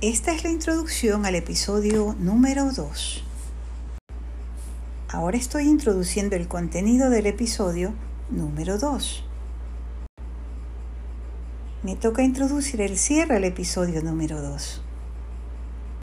Esta es la introducción al episodio número 2. Ahora estoy introduciendo el contenido del episodio número 2. Me toca introducir el cierre al episodio número 2.